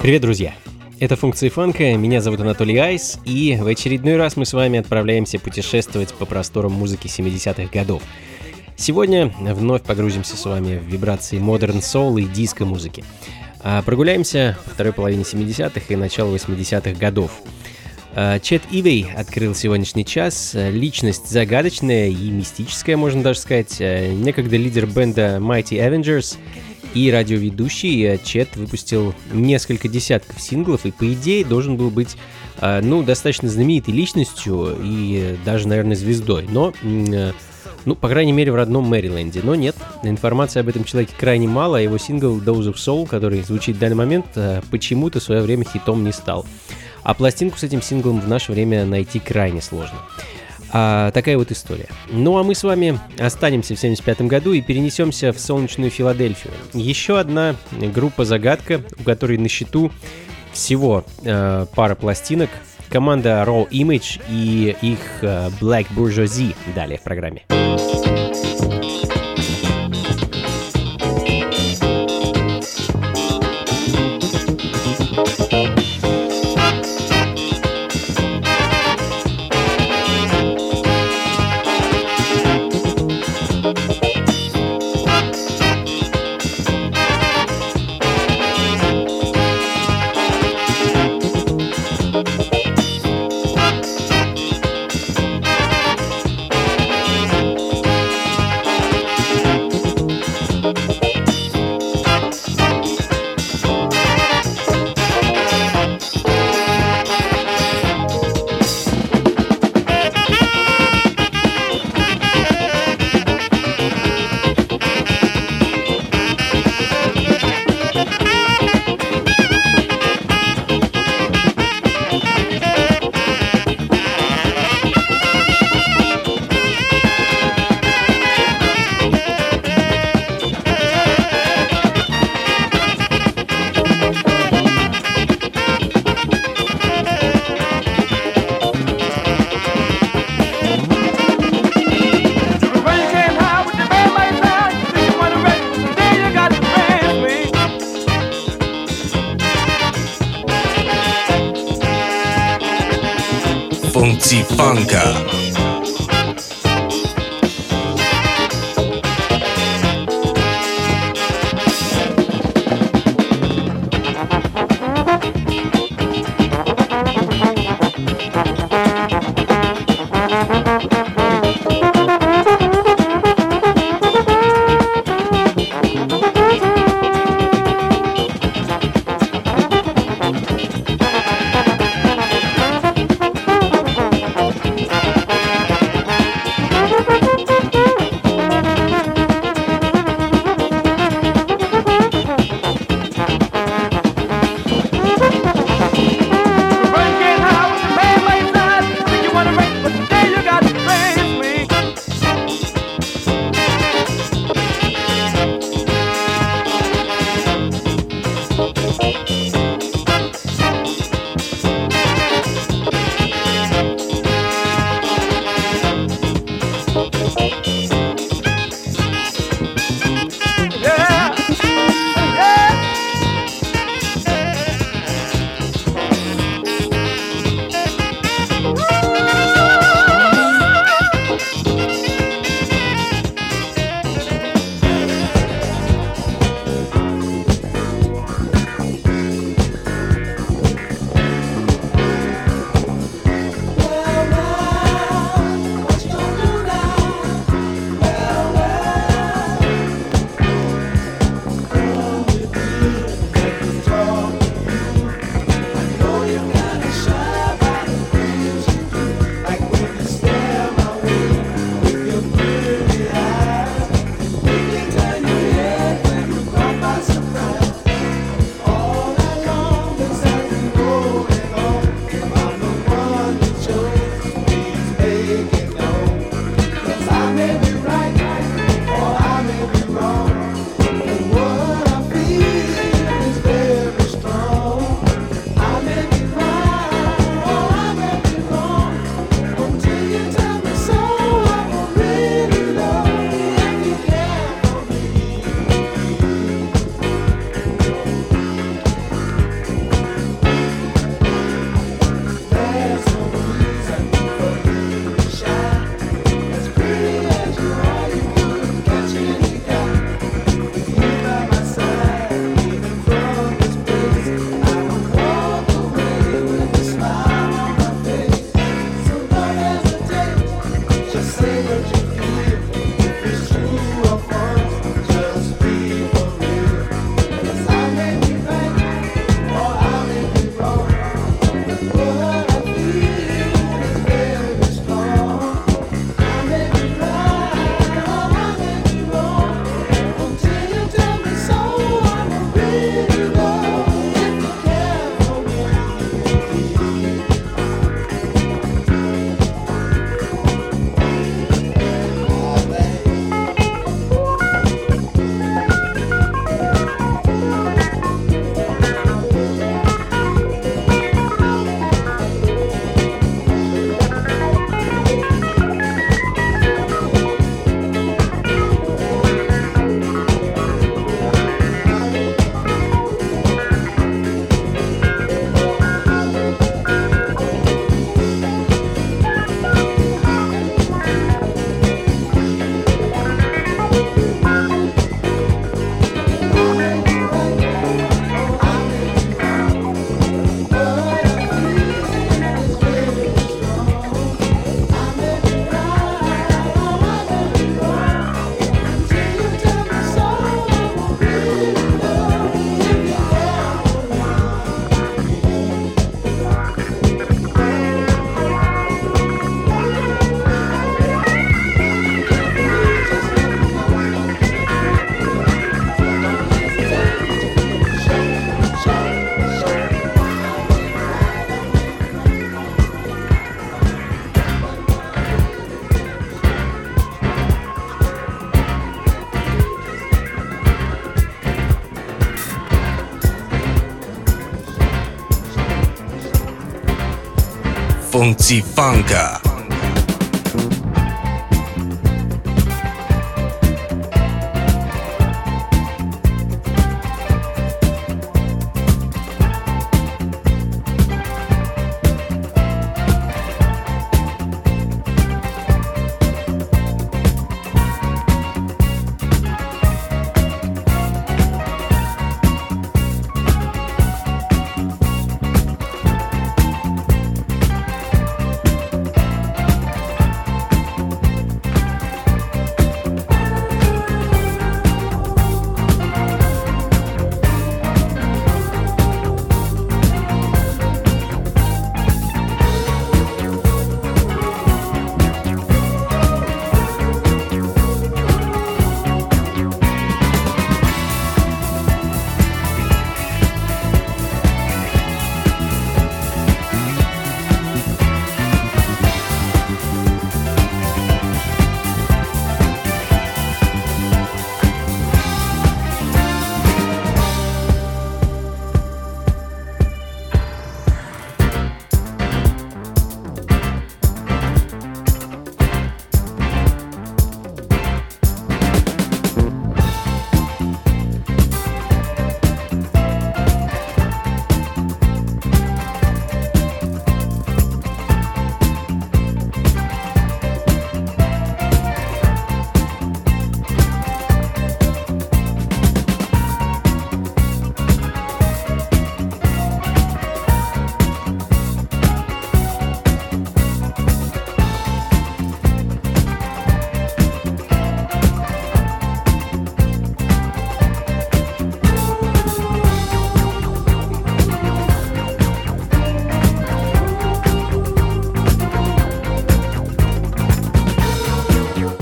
Привет, друзья! Это функции фанка, меня зовут Анатолий Айс, и в очередной раз мы с вами отправляемся путешествовать по просторам музыки 70-х годов. Сегодня вновь погрузимся с вами в вибрации модерн соул и диско музыки. А прогуляемся во второй половине 70-х и начало 80-х годов. А, Чет Ивей открыл сегодняшний час. Личность загадочная и мистическая, можно даже сказать. А, некогда лидер бенда Mighty Avengers и радиоведущий Чет выпустил несколько десятков синглов и, по идее, должен был быть, ну, достаточно знаменитой личностью и даже, наверное, звездой. Но ну, по крайней мере, в родном Мэриленде. Но нет, информации об этом человеке крайне мало, а его сингл Dose of Soul, который звучит в данный момент, э, почему-то в свое время хитом не стал. А пластинку с этим синглом в наше время найти крайне сложно. А, такая вот история. Ну а мы с вами останемся в 75 году и перенесемся в солнечную Филадельфию. Еще одна группа-загадка, у которой на счету всего э, пара пластинок, команда Raw Image и их uh, Black Bourgeoisie далее в программе. Blanca. 风起方歌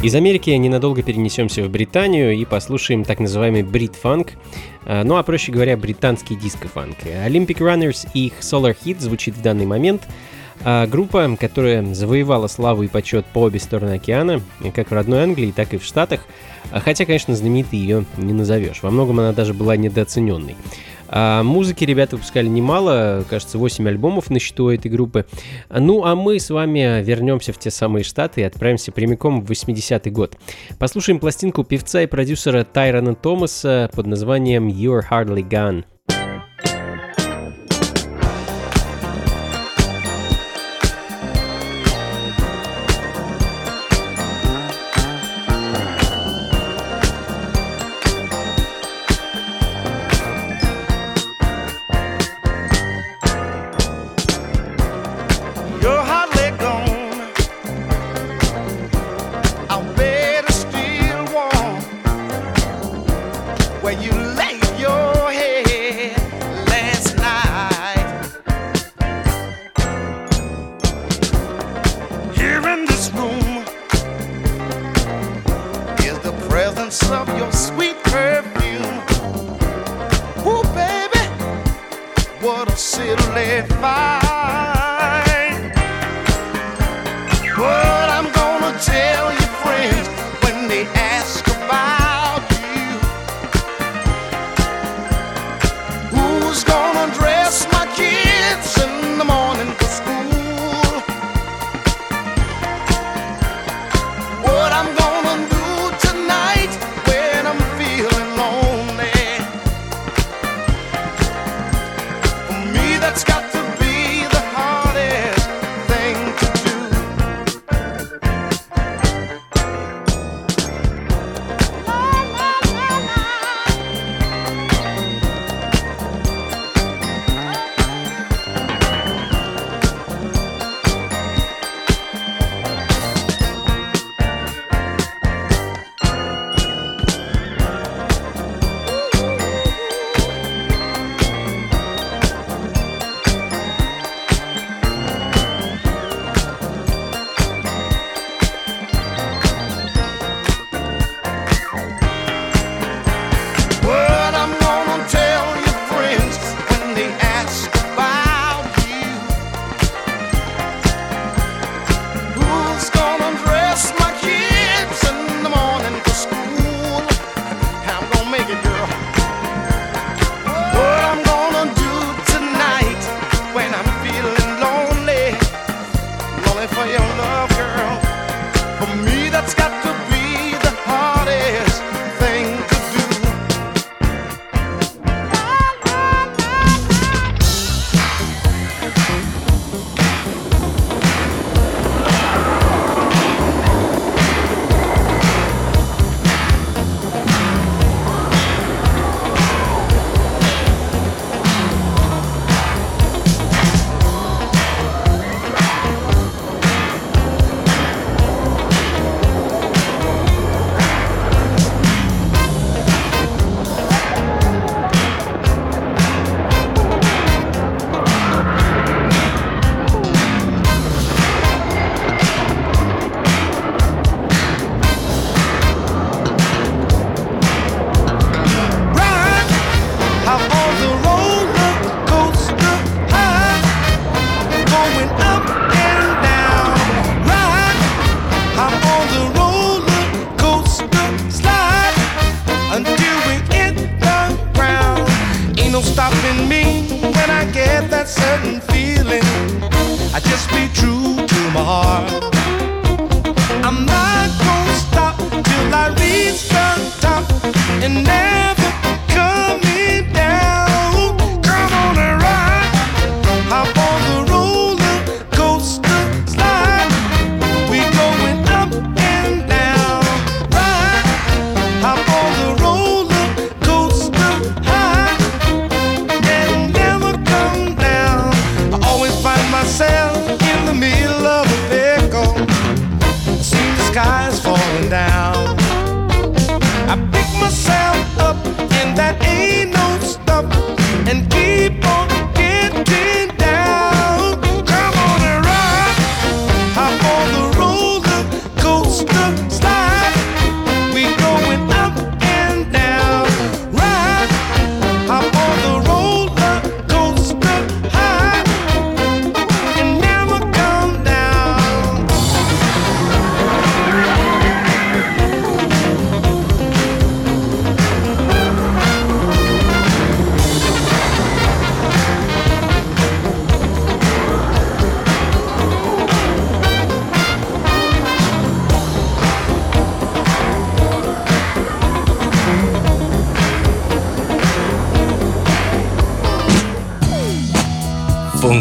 Из Америки ненадолго перенесемся в Британию и послушаем так называемый брит-фанк, а, ну а проще говоря, британский диско-фанк. Olympic Runners и их Solar Hit звучит в данный момент. А группа, которая завоевала славу и почет по обе стороны океана, как в родной Англии, так и в Штатах, хотя, конечно, знаменитой ее не назовешь. Во многом она даже была недооцененной. А музыки ребята выпускали немало, кажется, 8 альбомов на счету этой группы. Ну, а мы с вами вернемся в те самые штаты и отправимся прямиком в 80-й год. Послушаем пластинку певца и продюсера Тайрона Томаса под названием You're Hardly Gone.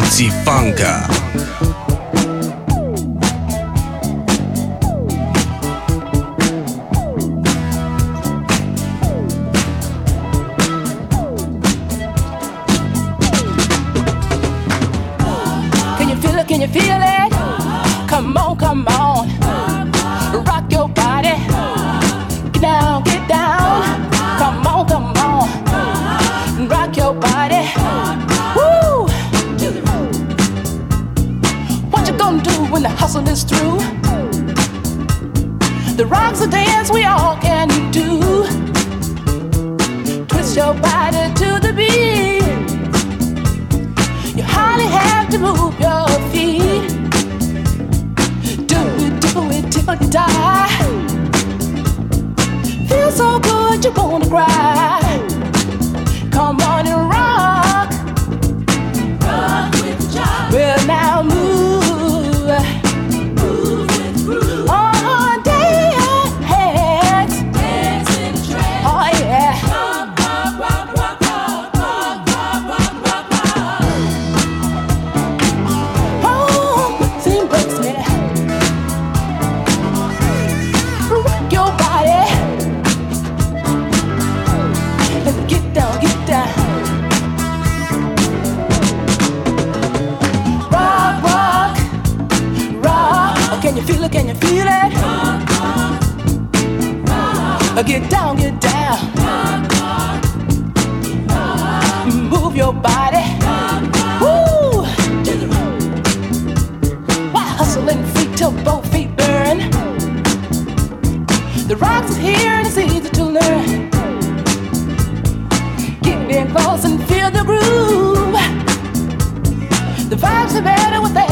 Funka. Uh, get down, get down. Move your body. Woo! Why hustling feet till both feet burn? The rocks is here and it's easy to learn. Get in close and feel the groove. The vibes are better with that.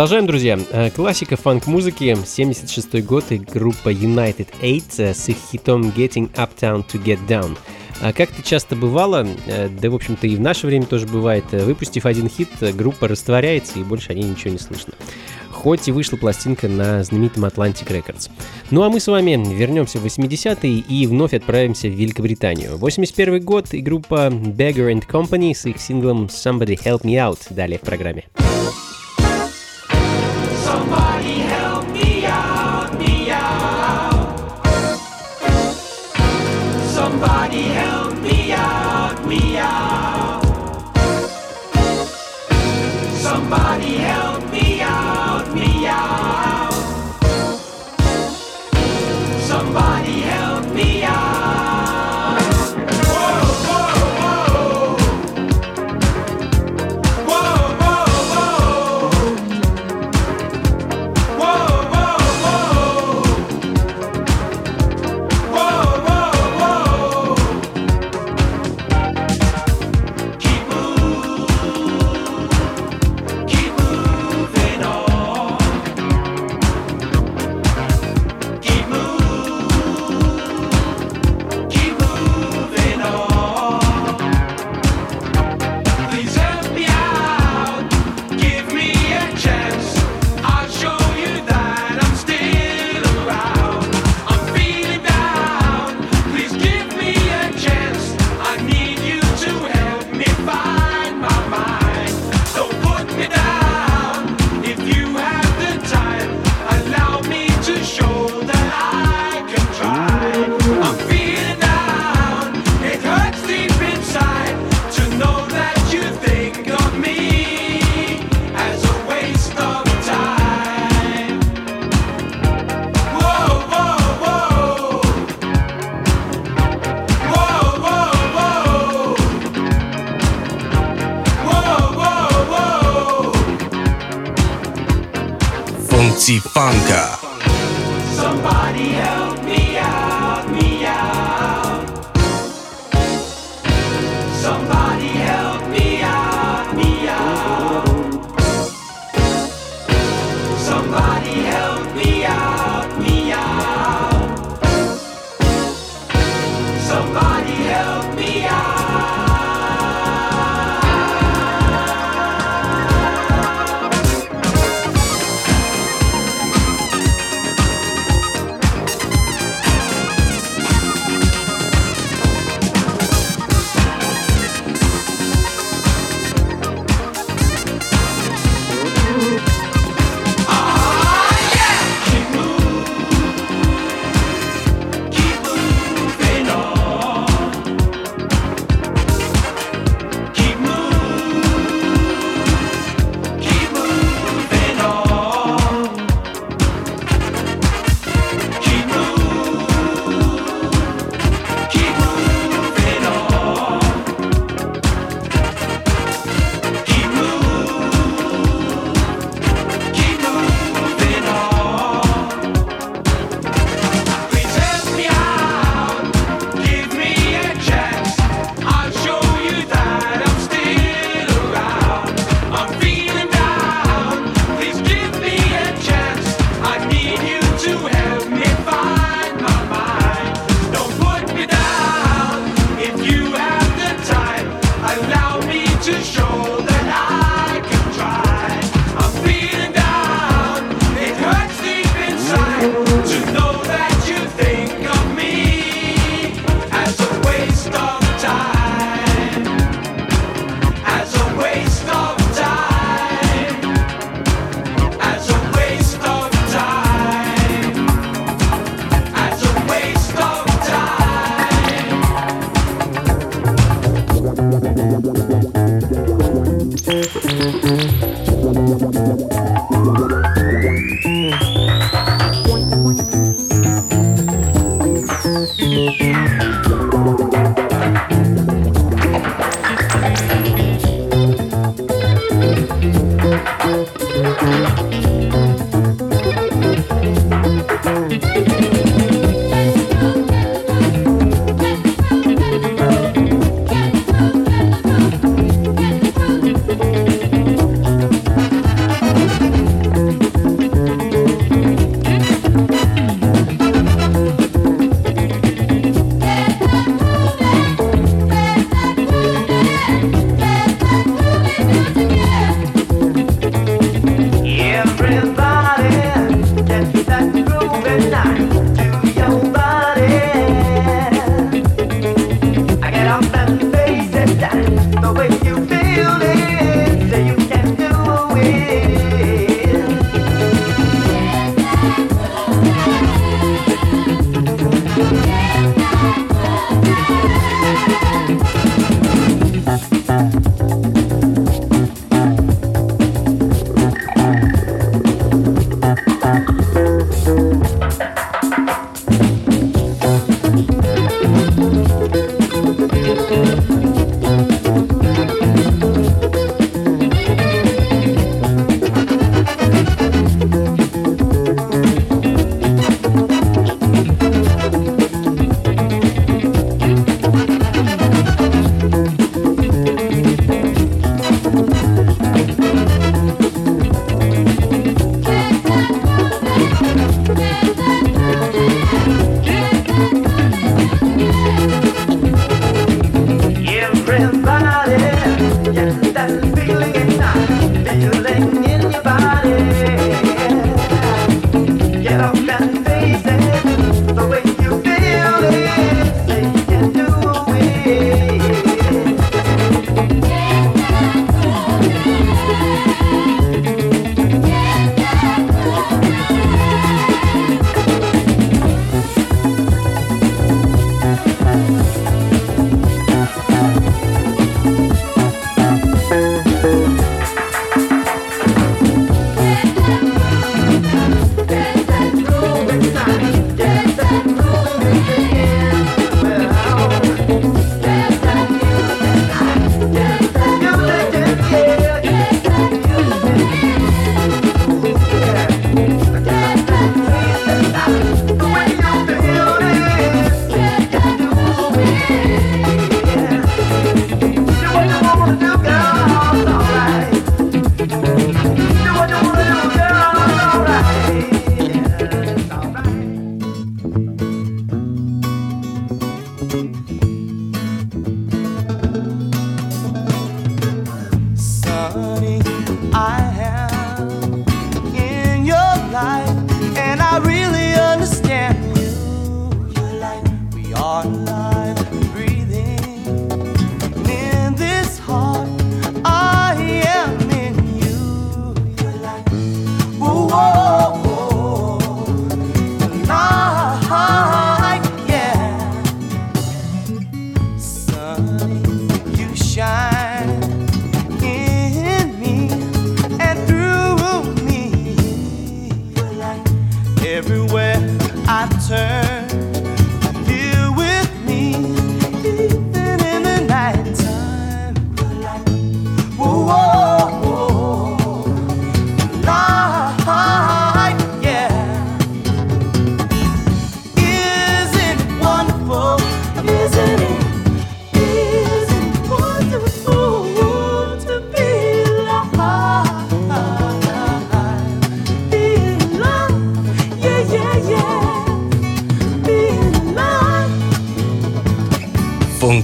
Продолжаем, друзья. Э, классика фанк-музыки, 76 год и группа United Eight э, с их хитом Getting Uptown to Get Down. А как-то часто бывало, э, да, в общем-то, и в наше время тоже бывает, выпустив один хит, группа растворяется, и больше о ней ничего не слышно. Хоть и вышла пластинка на знаменитом Atlantic Records. Ну а мы с вами вернемся в 80-е и вновь отправимся в Великобританию. 81 год и группа Beggar and Company с их синглом Somebody Help Me Out далее в программе. somebody.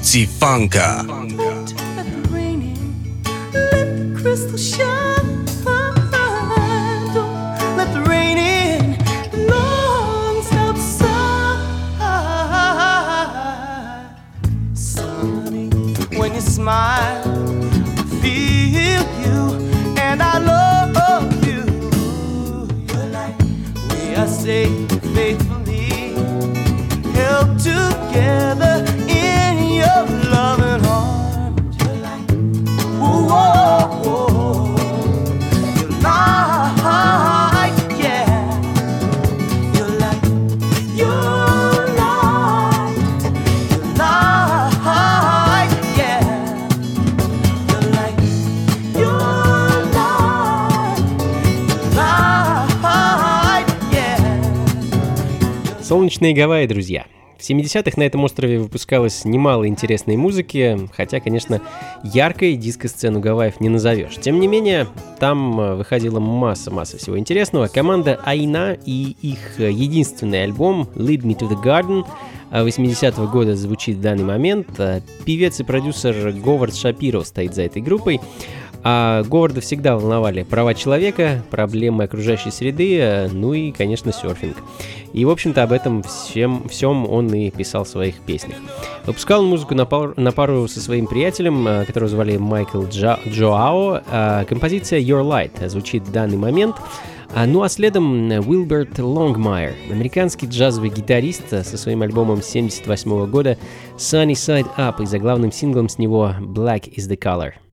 Mitzi Funka. Солнечные Гавайи, друзья. В 70-х на этом острове выпускалось немало интересной музыки, хотя, конечно, яркой диско-сцену Гавайев не назовешь. Тем не менее, там э, выходила масса-масса всего интересного. Команда Айна и их единственный альбом Lead Me to the Garden 80-го года звучит в данный момент. Э, Певец и продюсер Говард Шапиро стоит за этой группой. А Говарда всегда волновали права человека, проблемы окружающей среды, э, ну и, конечно, серфинг. И, в общем-то, об этом всем, всем он и писал в своих песнях. Выпускал он музыку на, пар, на пару со своим приятелем, э, которого звали Майкл Джа, Джоао. А Композиция Your Light звучит в данный момент. А, Ну а следом Уилберт Лонгмайер, американский джазовый гитарист э, со своим альбомом 78 года Sunny Side Up и заглавным синглом с него Black is the Color.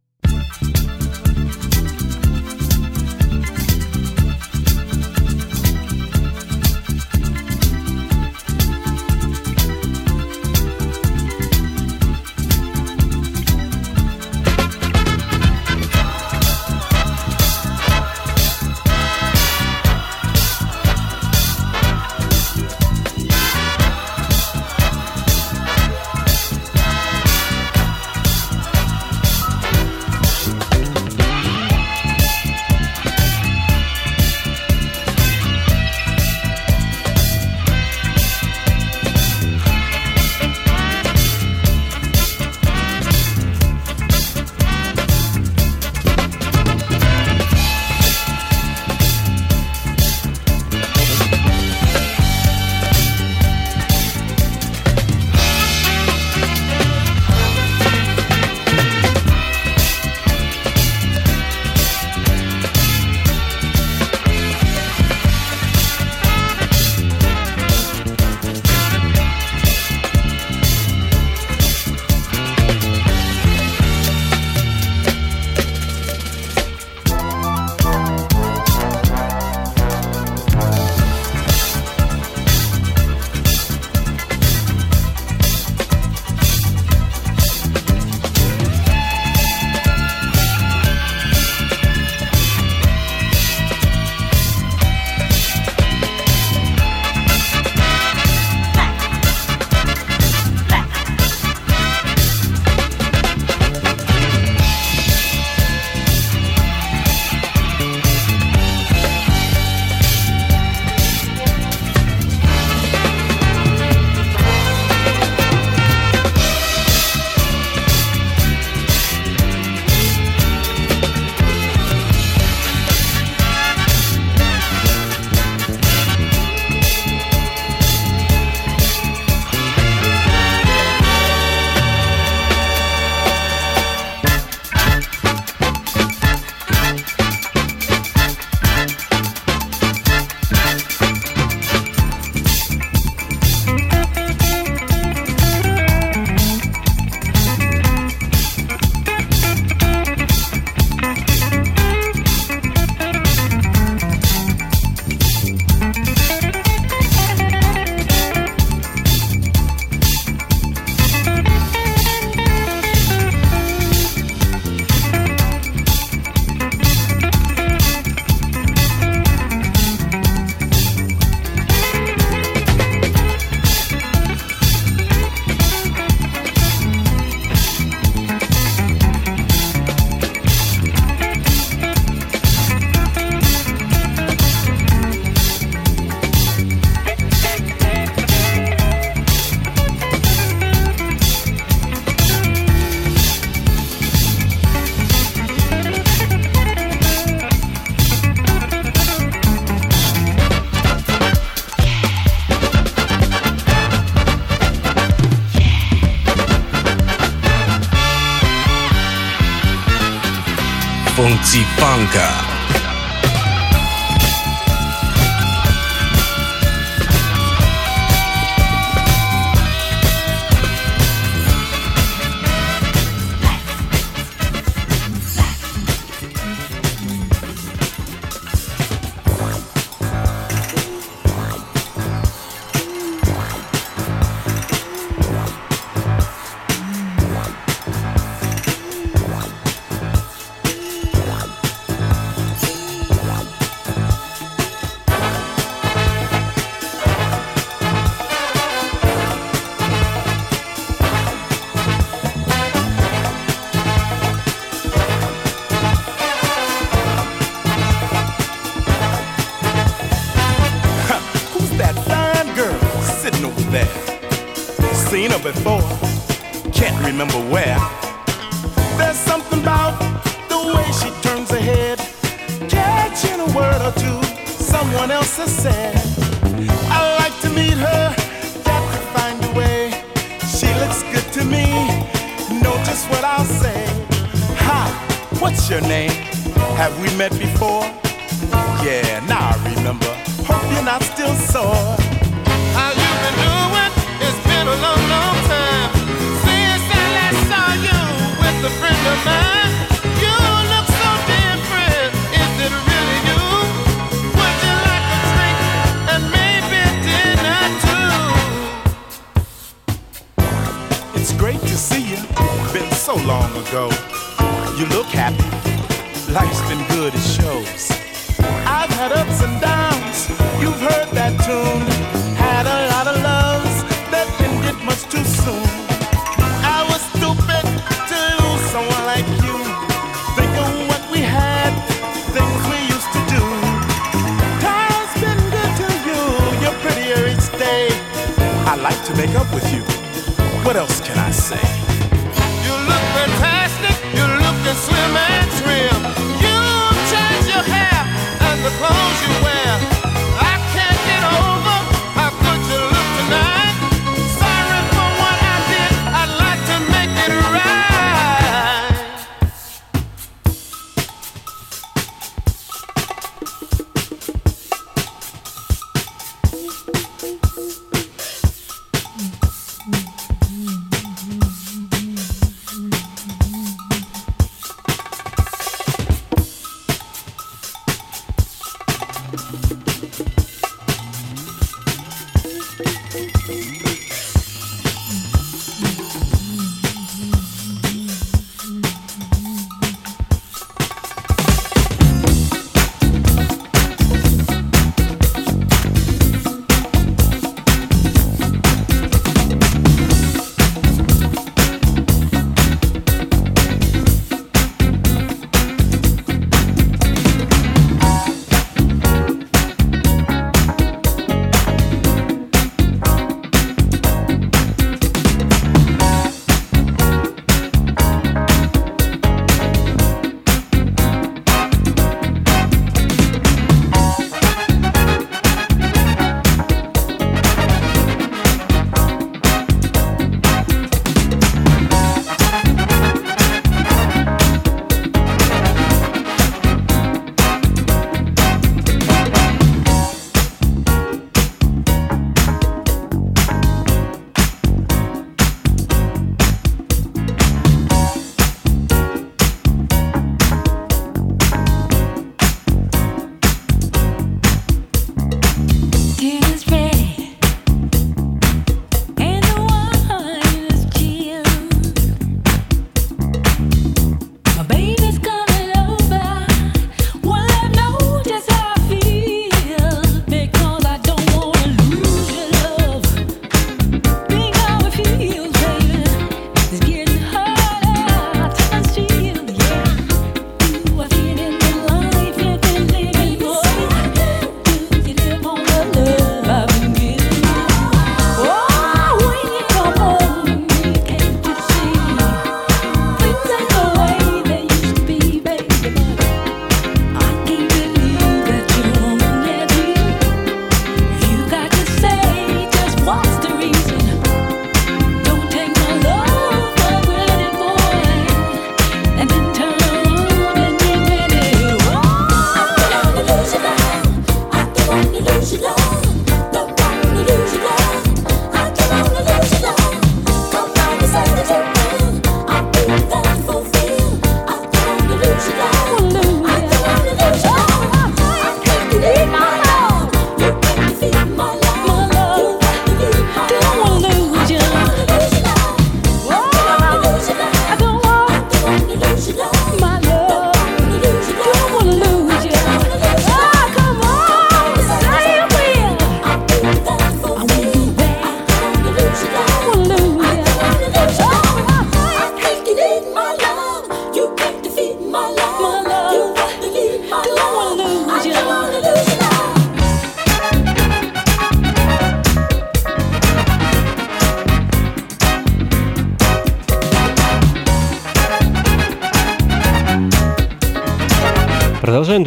风机放开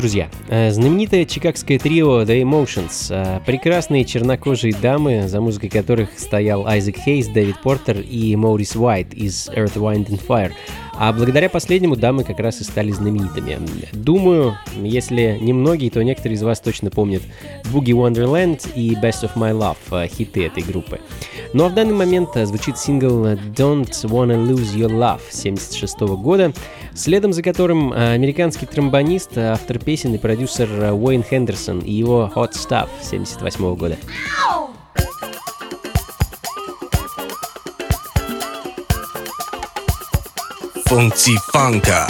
друзья. Э, знаменитое чикагское трио The Emotions. Э, прекрасные чернокожие дамы, за музыкой которых стоял Айзек Хейс, Дэвид Портер и Морис Уайт из Earth, Wind and Fire. А благодаря последнему дамы как раз и стали знаменитыми. Думаю, если не многие, то некоторые из вас точно помнят Boogie Wonderland и Best of My Love, э, хиты этой группы. Ну а в данный момент звучит сингл Don't Wanna Lose Your Love 76 года, следом за которым американский тромбонист автор песен и продюсер э, Уэйн Хендерсон и его Hot Stuff 78 года. 风机放开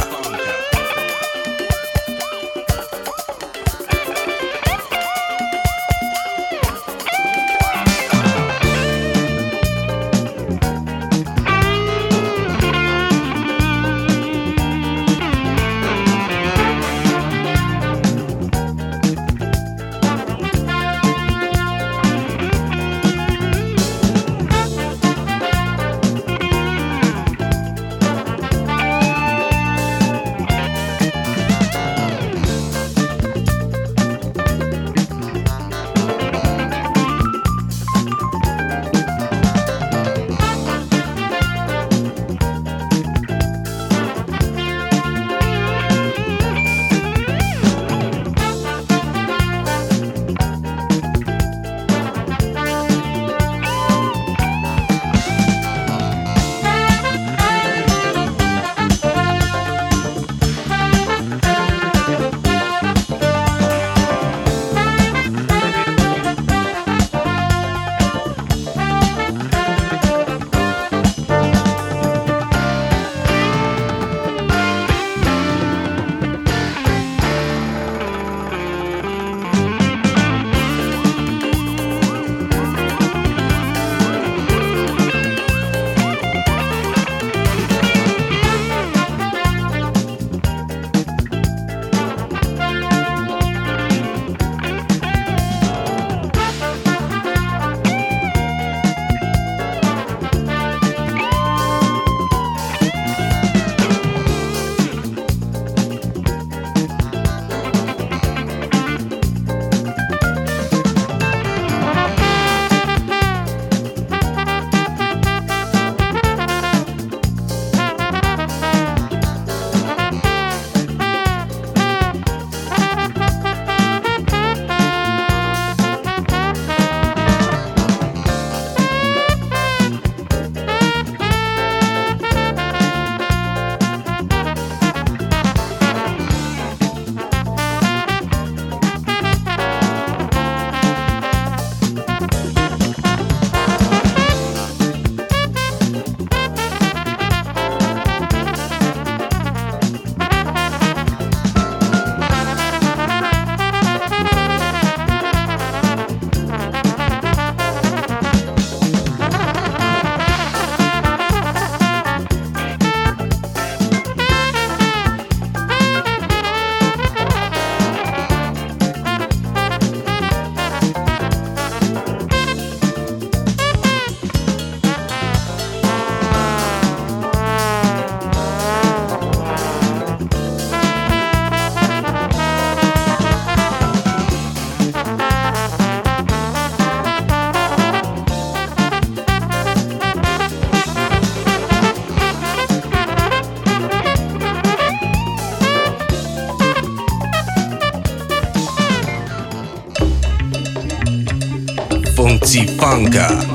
Música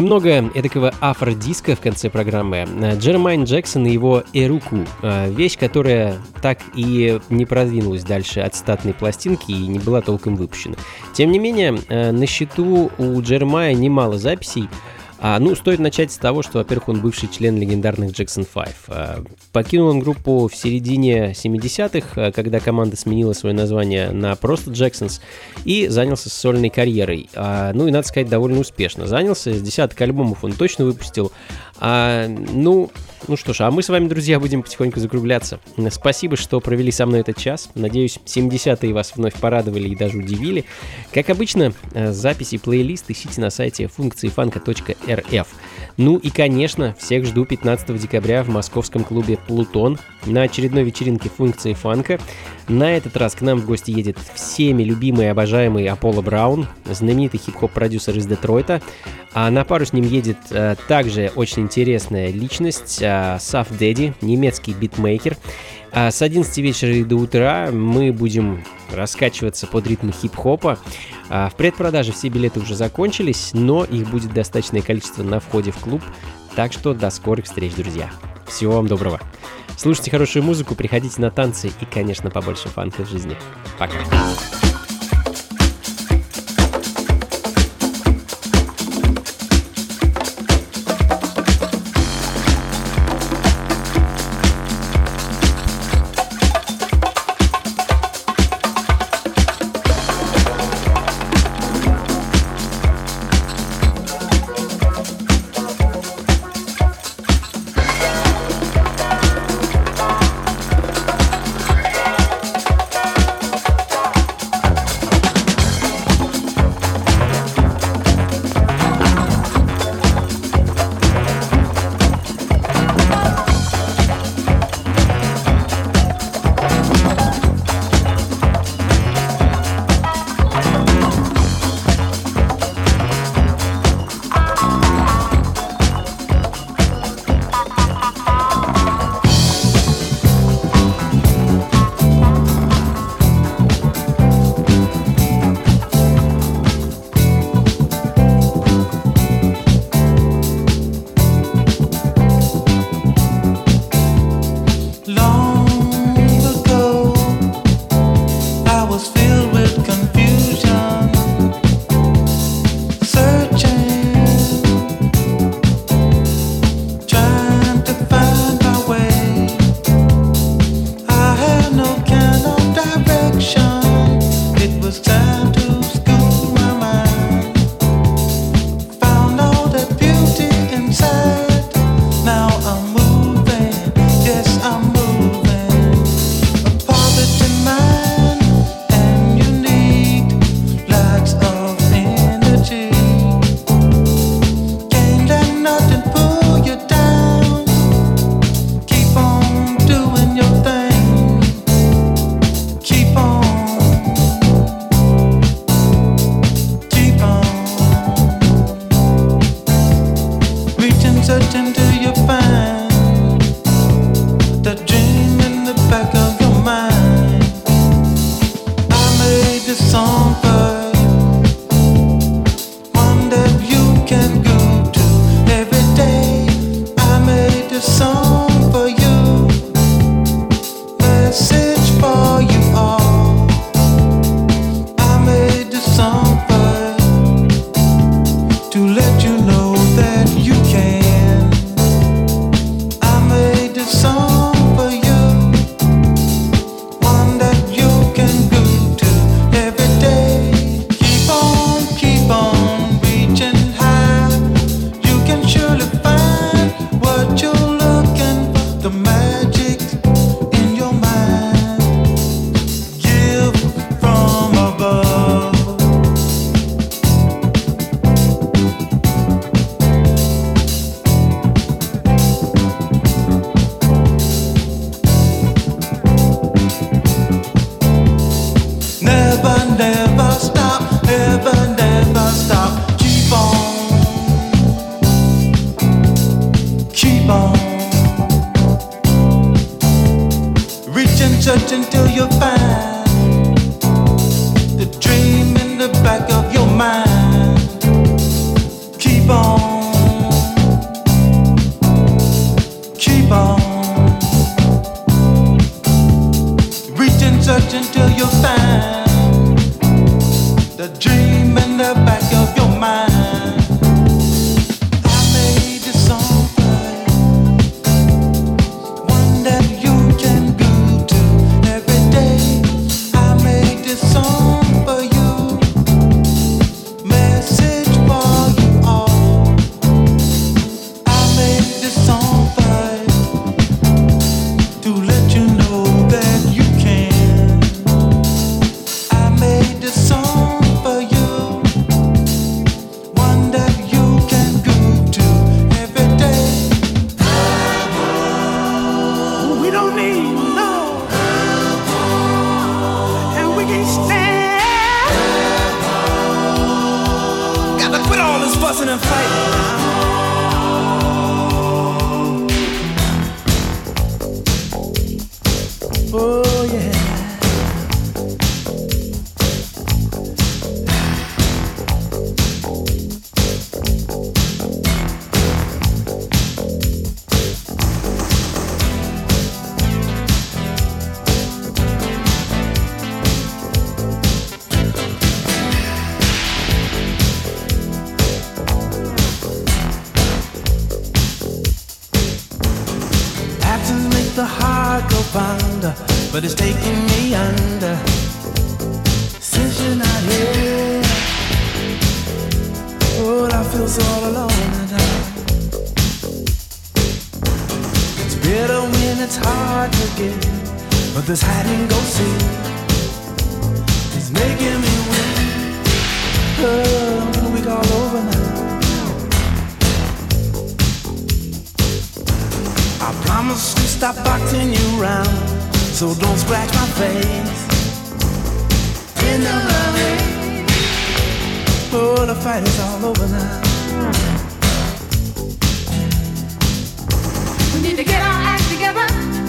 Немного эдакого афродиска в конце программы. Джермайн Джексон и его «Эруку» э, — вещь, которая так и не продвинулась дальше от статной пластинки и не была толком выпущена. Тем не менее, э, на счету у Джермая немало записей, а, ну, стоит начать с того, что, во-первых, он бывший член легендарных Jackson 5. А, покинул он группу в середине 70-х, а, когда команда сменила свое название на просто Jacksons и занялся сольной карьерой. А, ну и, надо сказать, довольно успешно. Занялся, с десяток альбомов он точно выпустил. А, ну, ну что ж, а мы с вами, друзья, будем потихоньку закругляться. Спасибо, что провели со мной этот час. Надеюсь, 70-е вас вновь порадовали и даже удивили. Как обычно, э, записи и плейлист ищите на сайте функции фанка.рф. Ну и, конечно, всех жду 15 декабря в московском клубе «Плутон» на очередной вечеринке функции фанка. На этот раз к нам в гости едет всеми любимый и обожаемый Аполло Браун, знаменитый хип-хоп-продюсер из Детройта. А на пару с ним едет э, также очень интересная личность э, Саф Дэдди, немецкий битмейкер. А с 11 вечера и до утра мы будем раскачиваться под ритм хип-хопа. А в предпродаже все билеты уже закончились, но их будет достаточное количество на входе в клуб. Так что до скорых встреч, друзья. Всего вам доброго. Слушайте хорошую музыку, приходите на танцы и, конечно, побольше фанка в жизни. Пока. The fight is all over now. We need to get our act together.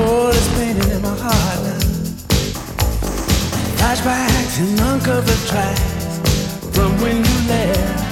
Oh, flashbacks and uncovered tracks from when you left.